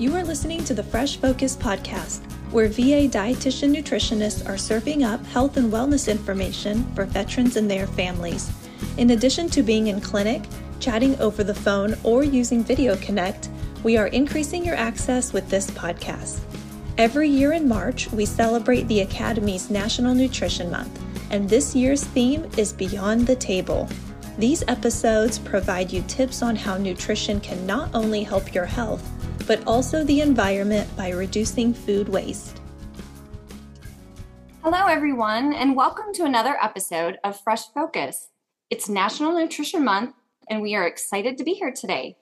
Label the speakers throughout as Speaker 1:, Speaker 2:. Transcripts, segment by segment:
Speaker 1: You are listening to the Fresh Focus podcast, where VA dietitian nutritionists are serving up health and wellness information for veterans and their families. In addition to being in clinic, chatting over the phone, or using Video Connect, we are increasing your access with this podcast. Every year in March, we celebrate the Academy's National Nutrition Month, and this year's theme is Beyond the Table. These episodes provide you tips on how nutrition can not only help your health, but also the environment by reducing food waste.
Speaker 2: Hello, everyone, and welcome to another episode of Fresh Focus. It's National Nutrition Month, and we are excited to be here today.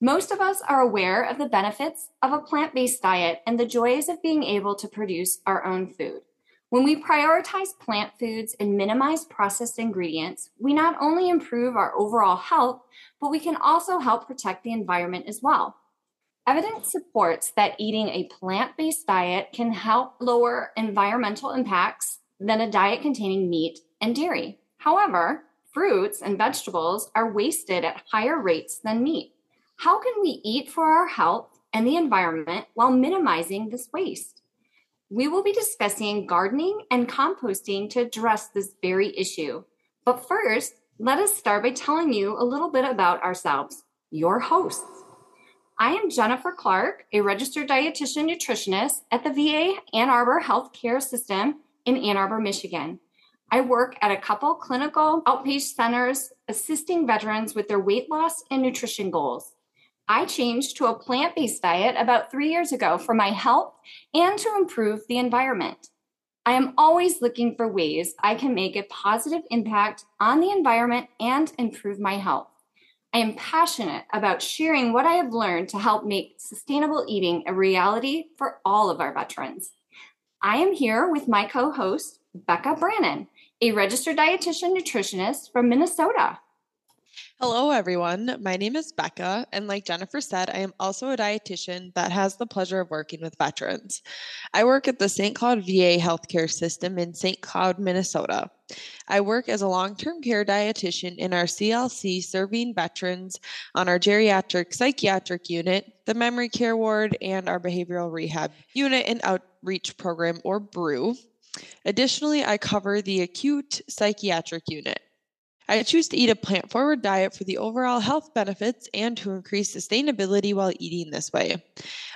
Speaker 2: Most of us are aware of the benefits of a plant based diet and the joys of being able to produce our own food. When we prioritize plant foods and minimize processed ingredients, we not only improve our overall health, but we can also help protect the environment as well. Evidence supports that eating a plant based diet can help lower environmental impacts than a diet containing meat and dairy. However, fruits and vegetables are wasted at higher rates than meat. How can we eat for our health and the environment while minimizing this waste? We will be discussing gardening and composting to address this very issue. But first, let us start by telling you a little bit about ourselves, your hosts. I am Jennifer Clark, a registered dietitian nutritionist at the VA Ann Arbor Healthcare System in Ann Arbor, Michigan. I work at a couple clinical outpatient centers assisting veterans with their weight loss and nutrition goals. I changed to a plant based diet about three years ago for my health and to improve the environment. I am always looking for ways I can make a positive impact on the environment and improve my health. I am passionate about sharing what I have learned to help make sustainable eating a reality for all of our veterans. I am here with my co host, Becca Brannon, a registered dietitian nutritionist from Minnesota.
Speaker 3: Hello, everyone. My name is Becca, and like Jennifer said, I am also a dietitian that has the pleasure of working with veterans. I work at the St. Cloud VA healthcare system in St. Cloud, Minnesota. I work as a long term care dietitian in our CLC serving veterans on our geriatric psychiatric unit, the memory care ward, and our behavioral rehab unit and outreach program, or BREW. Additionally, I cover the acute psychiatric unit. I choose to eat a plant forward diet for the overall health benefits and to increase sustainability while eating this way.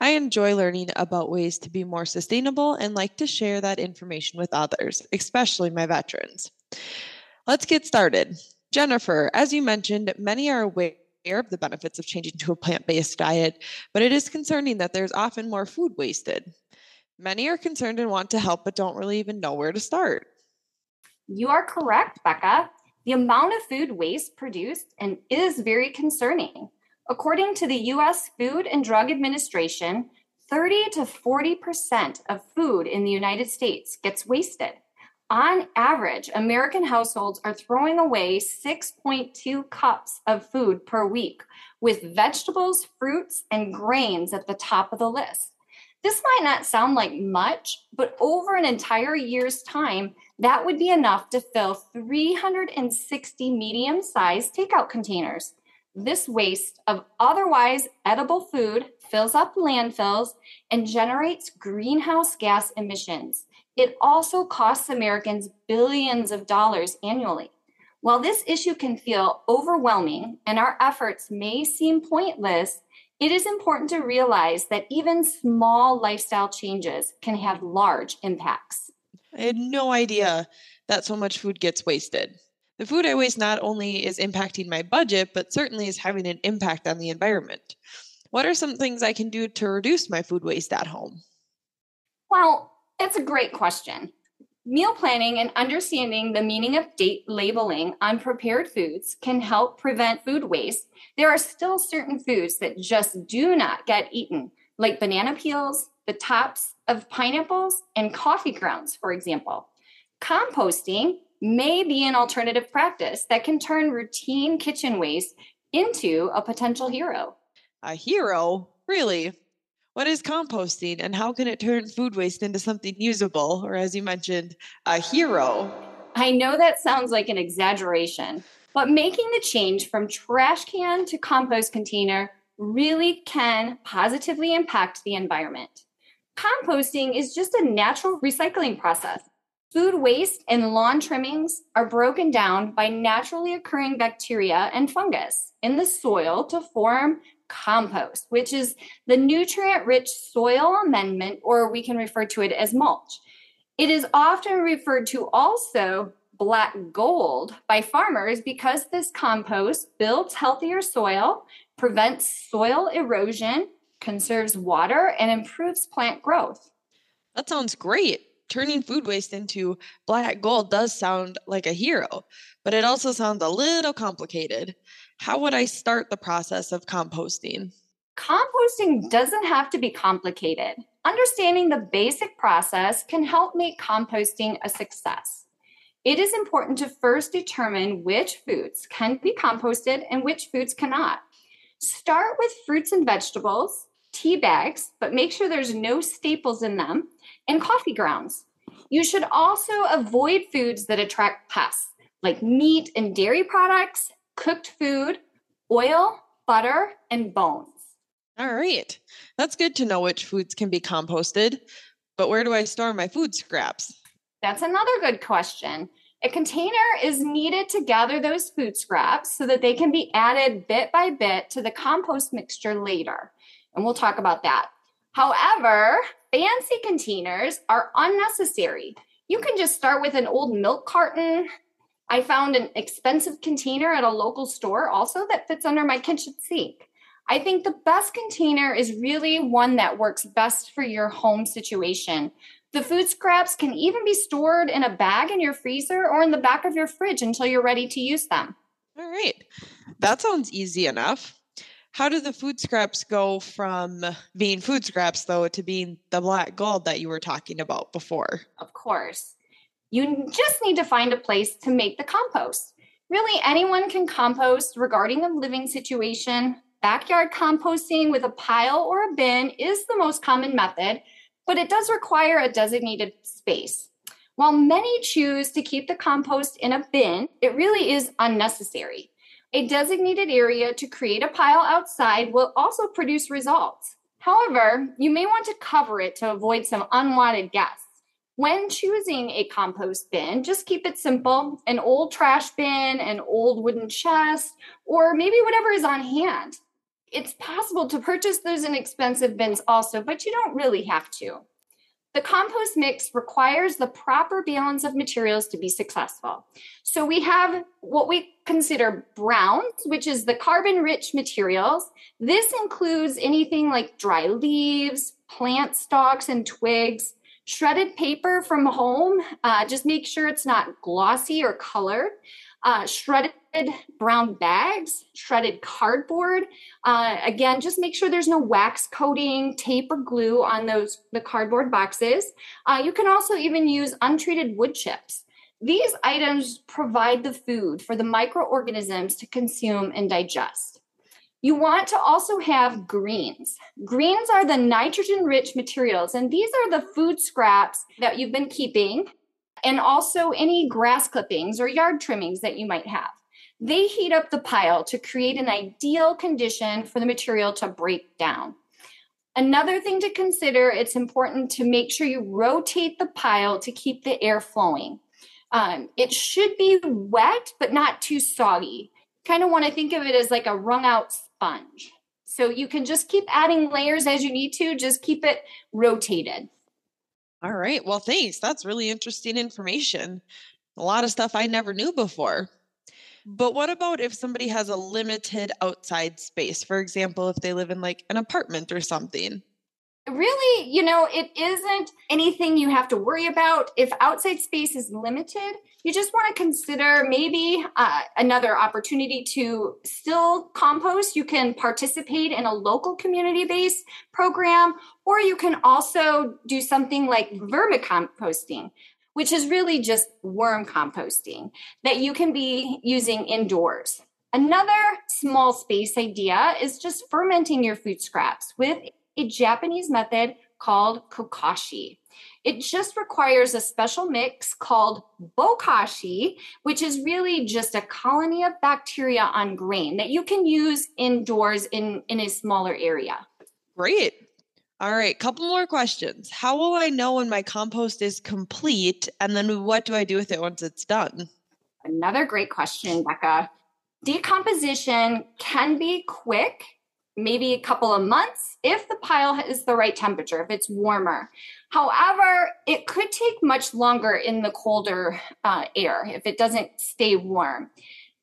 Speaker 3: I enjoy learning about ways to be more sustainable and like to share that information with others, especially my veterans. Let's get started. Jennifer, as you mentioned, many are aware of the benefits of changing to a plant based diet, but it is concerning that there's often more food wasted. Many are concerned and want to help, but don't really even know where to start.
Speaker 2: You are correct, Becca. The amount of food waste produced and is very concerning. According to the US Food and Drug Administration, 30 to 40% of food in the United States gets wasted. On average, American households are throwing away 6.2 cups of food per week, with vegetables, fruits, and grains at the top of the list. This might not sound like much, but over an entire year's time, that would be enough to fill 360 medium sized takeout containers. This waste of otherwise edible food fills up landfills and generates greenhouse gas emissions. It also costs Americans billions of dollars annually. While this issue can feel overwhelming and our efforts may seem pointless, it is important to realize that even small lifestyle changes can have large impacts.
Speaker 3: I had no idea that so much food gets wasted. The food I waste not only is impacting my budget, but certainly is having an impact on the environment. What are some things I can do to reduce my food waste at home?
Speaker 2: Well, it's a great question. Meal planning and understanding the meaning of date labeling on prepared foods can help prevent food waste. There are still certain foods that just do not get eaten, like banana peels, the tops of pineapples, and coffee grounds, for example. Composting may be an alternative practice that can turn routine kitchen waste into a potential hero.
Speaker 3: A hero? Really? What is composting and how can it turn food waste into something usable, or as you mentioned, a hero?
Speaker 2: I know that sounds like an exaggeration, but making the change from trash can to compost container really can positively impact the environment. Composting is just a natural recycling process. Food waste and lawn trimmings are broken down by naturally occurring bacteria and fungus in the soil to form compost, which is the nutrient rich soil amendment, or we can refer to it as mulch. It is often referred to also black gold by farmers because this compost builds healthier soil, prevents soil erosion, conserves water, and improves plant growth.
Speaker 3: That sounds great. Turning food waste into black gold does sound like a hero, but it also sounds a little complicated. How would I start the process of composting?
Speaker 2: Composting doesn't have to be complicated. Understanding the basic process can help make composting a success. It is important to first determine which foods can be composted and which foods cannot. Start with fruits and vegetables, tea bags, but make sure there's no staples in them, and coffee grounds. You should also avoid foods that attract pests, like meat and dairy products, cooked food, oil, butter, and bones.
Speaker 3: All right. That's good to know which foods can be composted. But where do I store my food scraps?
Speaker 2: That's another good question. A container is needed to gather those food scraps so that they can be added bit by bit to the compost mixture later. And we'll talk about that. However, fancy containers are unnecessary. You can just start with an old milk carton, I found an expensive container at a local store also that fits under my kitchen sink. I think the best container is really one that works best for your home situation. The food scraps can even be stored in a bag in your freezer or in the back of your fridge until you're ready to use them.
Speaker 3: All right. That sounds easy enough. How do the food scraps go from being food scraps, though, to being the black gold that you were talking about before?
Speaker 2: Of course. You just need to find a place to make the compost. Really, anyone can compost regarding a living situation. Backyard composting with a pile or a bin is the most common method, but it does require a designated space. While many choose to keep the compost in a bin, it really is unnecessary. A designated area to create a pile outside will also produce results. However, you may want to cover it to avoid some unwanted guests. When choosing a compost bin, just keep it simple an old trash bin, an old wooden chest, or maybe whatever is on hand. It's possible to purchase those inexpensive bins also, but you don't really have to. The compost mix requires the proper balance of materials to be successful. So we have what we consider browns, which is the carbon rich materials. This includes anything like dry leaves, plant stalks, and twigs shredded paper from home. Uh, just make sure it's not glossy or colored. Uh, shredded brown bags, shredded cardboard. Uh, again, just make sure there's no wax coating, tape, or glue on those the cardboard boxes. Uh, you can also even use untreated wood chips. These items provide the food for the microorganisms to consume and digest. You want to also have greens. Greens are the nitrogen rich materials, and these are the food scraps that you've been keeping, and also any grass clippings or yard trimmings that you might have. They heat up the pile to create an ideal condition for the material to break down. Another thing to consider, it's important to make sure you rotate the pile to keep the air flowing. Um, it should be wet, but not too soggy. Kind of want to think of it as like a wrung out sponge. So you can just keep adding layers as you need to, just keep it rotated.
Speaker 3: All right. Well, thanks. That's really interesting information. A lot of stuff I never knew before. But what about if somebody has a limited outside space? For example, if they live in like an apartment or something?
Speaker 2: Really, you know, it isn't anything you have to worry about. If outside space is limited, you just want to consider maybe uh, another opportunity to still compost. You can participate in a local community based program, or you can also do something like vermicomposting. Which is really just worm composting that you can be using indoors. Another small space idea is just fermenting your food scraps with a Japanese method called bokashi. It just requires a special mix called bokashi, which is really just a colony of bacteria on grain that you can use indoors in, in a smaller area.
Speaker 3: Great. All right, couple more questions. How will I know when my compost is complete? And then what do I do with it once it's done?
Speaker 2: Another great question, Becca. Decomposition can be quick, maybe a couple of months, if the pile is the right temperature, if it's warmer. However, it could take much longer in the colder uh, air if it doesn't stay warm.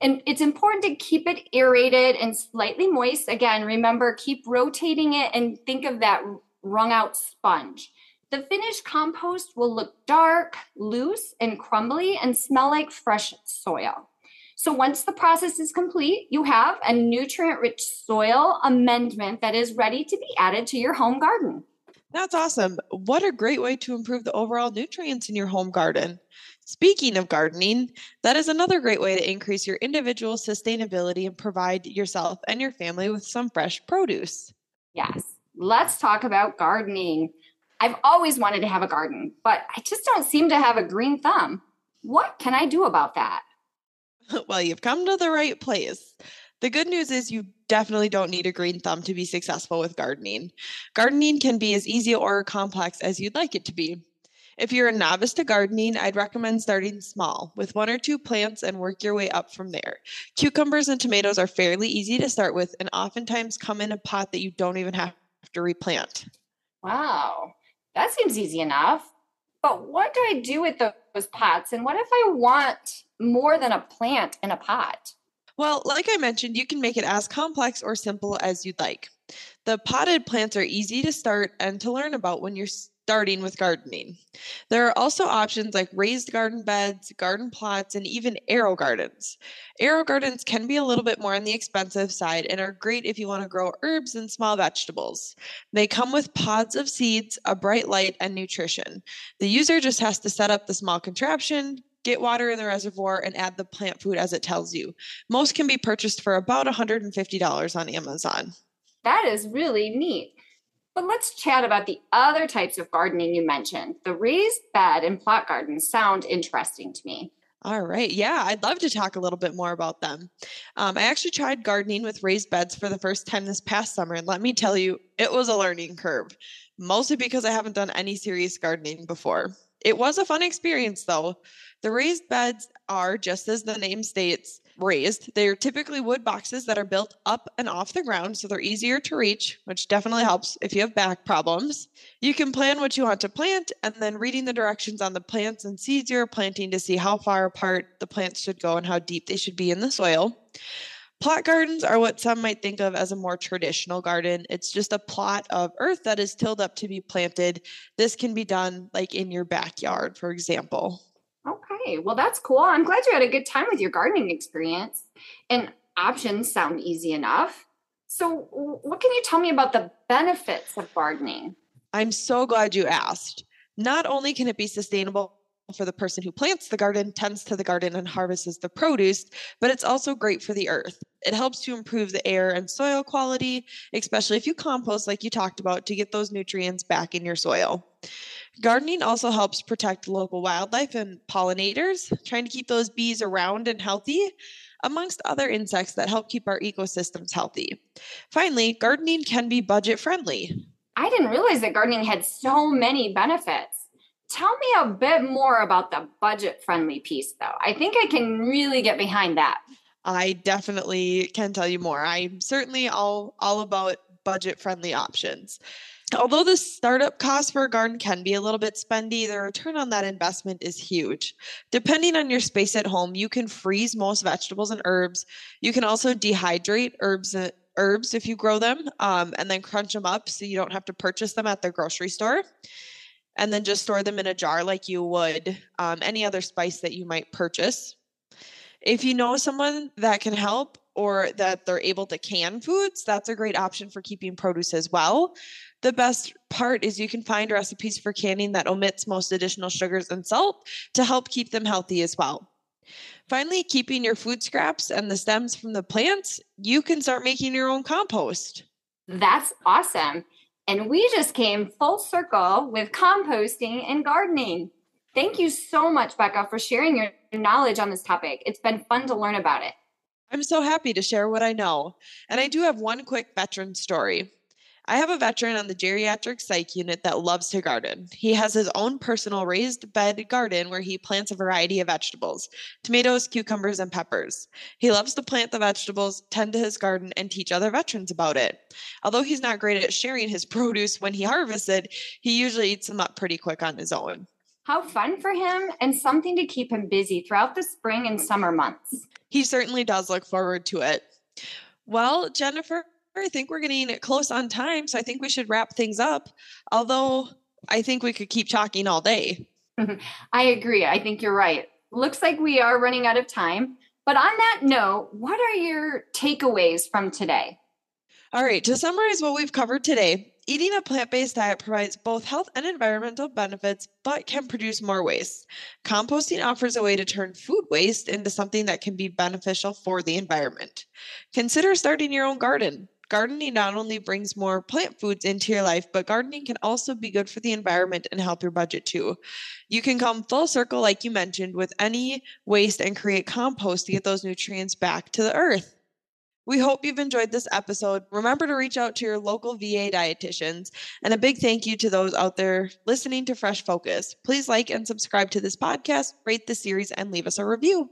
Speaker 2: And it's important to keep it aerated and slightly moist. Again, remember, keep rotating it and think of that wrung out sponge. The finished compost will look dark, loose, and crumbly and smell like fresh soil. So once the process is complete, you have a nutrient rich soil amendment that is ready to be added to your home garden.
Speaker 3: That's awesome. What a great way to improve the overall nutrients in your home garden. Speaking of gardening, that is another great way to increase your individual sustainability and provide yourself and your family with some fresh produce.
Speaker 2: Yes let's talk about gardening. I've always wanted to have a garden, but I just don't seem to have a green thumb. What can I do about that?
Speaker 3: Well, you've come to the right place. The good news is you definitely don't need a green thumb to be successful with gardening. Gardening can be as easy or complex as you'd like it to be. If you're a novice to gardening, I'd recommend starting small with one or two plants and work your way up from there. Cucumbers and tomatoes are fairly easy to start with and oftentimes come in a pot that you don't even have to replant.
Speaker 2: Wow, that seems easy enough. But what do I do with those pots? And what if I want more than a plant in a pot?
Speaker 3: Well, like I mentioned, you can make it as complex or simple as you'd like. The potted plants are easy to start and to learn about when you're starting with gardening. There are also options like raised garden beds, garden plots, and even AeroGardens. Arrow gardens can be a little bit more on the expensive side and are great if you want to grow herbs and small vegetables. They come with pods of seeds, a bright light, and nutrition. The user just has to set up the small contraption, get water in the reservoir, and add the plant food as it tells you. Most can be purchased for about $150 on Amazon.
Speaker 2: That is really neat. But let's chat about the other types of gardening you mentioned. The raised bed and plot gardens sound interesting to me.
Speaker 3: All right. Yeah, I'd love to talk a little bit more about them. Um, I actually tried gardening with raised beds for the first time this past summer, and let me tell you, it was a learning curve, mostly because I haven't done any serious gardening before. It was a fun experience, though. The raised beds are, just as the name states, raised. They're typically wood boxes that are built up and off the ground, so they're easier to reach, which definitely helps if you have back problems. You can plan what you want to plant and then reading the directions on the plants and seeds you're planting to see how far apart the plants should go and how deep they should be in the soil. Plot gardens are what some might think of as a more traditional garden. It's just a plot of earth that is tilled up to be planted. This can be done like in your backyard, for example.
Speaker 2: Okay, well, that's cool. I'm glad you had a good time with your gardening experience. And options sound easy enough. So, what can you tell me about the benefits of gardening?
Speaker 3: I'm so glad you asked. Not only can it be sustainable for the person who plants the garden, tends to the garden, and harvests the produce, but it's also great for the earth. It helps to improve the air and soil quality, especially if you compost, like you talked about, to get those nutrients back in your soil. Gardening also helps protect local wildlife and pollinators, trying to keep those bees around and healthy, amongst other insects that help keep our ecosystems healthy. Finally, gardening can be budget friendly.
Speaker 2: I didn't realize that gardening had so many benefits. Tell me a bit more about the budget friendly piece, though. I think I can really get behind that.
Speaker 3: I definitely can tell you more. I'm certainly all all about budget friendly options. Although the startup cost for a garden can be a little bit spendy, the return on that investment is huge. Depending on your space at home, you can freeze most vegetables and herbs. You can also dehydrate herbs uh, herbs if you grow them um, and then crunch them up so you don't have to purchase them at the grocery store and then just store them in a jar like you would um, any other spice that you might purchase if you know someone that can help or that they're able to can foods, that's a great option for keeping produce as well. The best part is you can find recipes for canning that omits most additional sugars and salt to help keep them healthy as well. Finally, keeping your food scraps and the stems from the plants, you can start making your own compost.
Speaker 2: That's awesome. And we just came full circle with composting and gardening. Thank you so much, Becca, for sharing your knowledge on this topic. It's been fun to learn about it.
Speaker 3: I'm so happy to share what I know. And I do have one quick veteran story. I have a veteran on the geriatric psych unit that loves to garden. He has his own personal raised bed garden where he plants a variety of vegetables tomatoes, cucumbers, and peppers. He loves to plant the vegetables, tend to his garden, and teach other veterans about it. Although he's not great at sharing his produce when he harvested, he usually eats them up pretty quick on his own.
Speaker 2: How fun for him and something to keep him busy throughout the spring and summer months.
Speaker 3: He certainly does look forward to it. Well, Jennifer, I think we're getting close on time, so I think we should wrap things up. Although I think we could keep talking all day. Mm-hmm.
Speaker 2: I agree. I think you're right. Looks like we are running out of time. But on that note, what are your takeaways from today?
Speaker 3: All right, to summarize what we've covered today, eating a plant based diet provides both health and environmental benefits, but can produce more waste. Composting offers a way to turn food waste into something that can be beneficial for the environment. Consider starting your own garden. Gardening not only brings more plant foods into your life, but gardening can also be good for the environment and help your budget too. You can come full circle, like you mentioned, with any waste and create compost to get those nutrients back to the earth. We hope you've enjoyed this episode. Remember to reach out to your local VA dietitians. And a big thank you to those out there listening to Fresh Focus. Please like and subscribe to this podcast, rate the series, and leave us a review.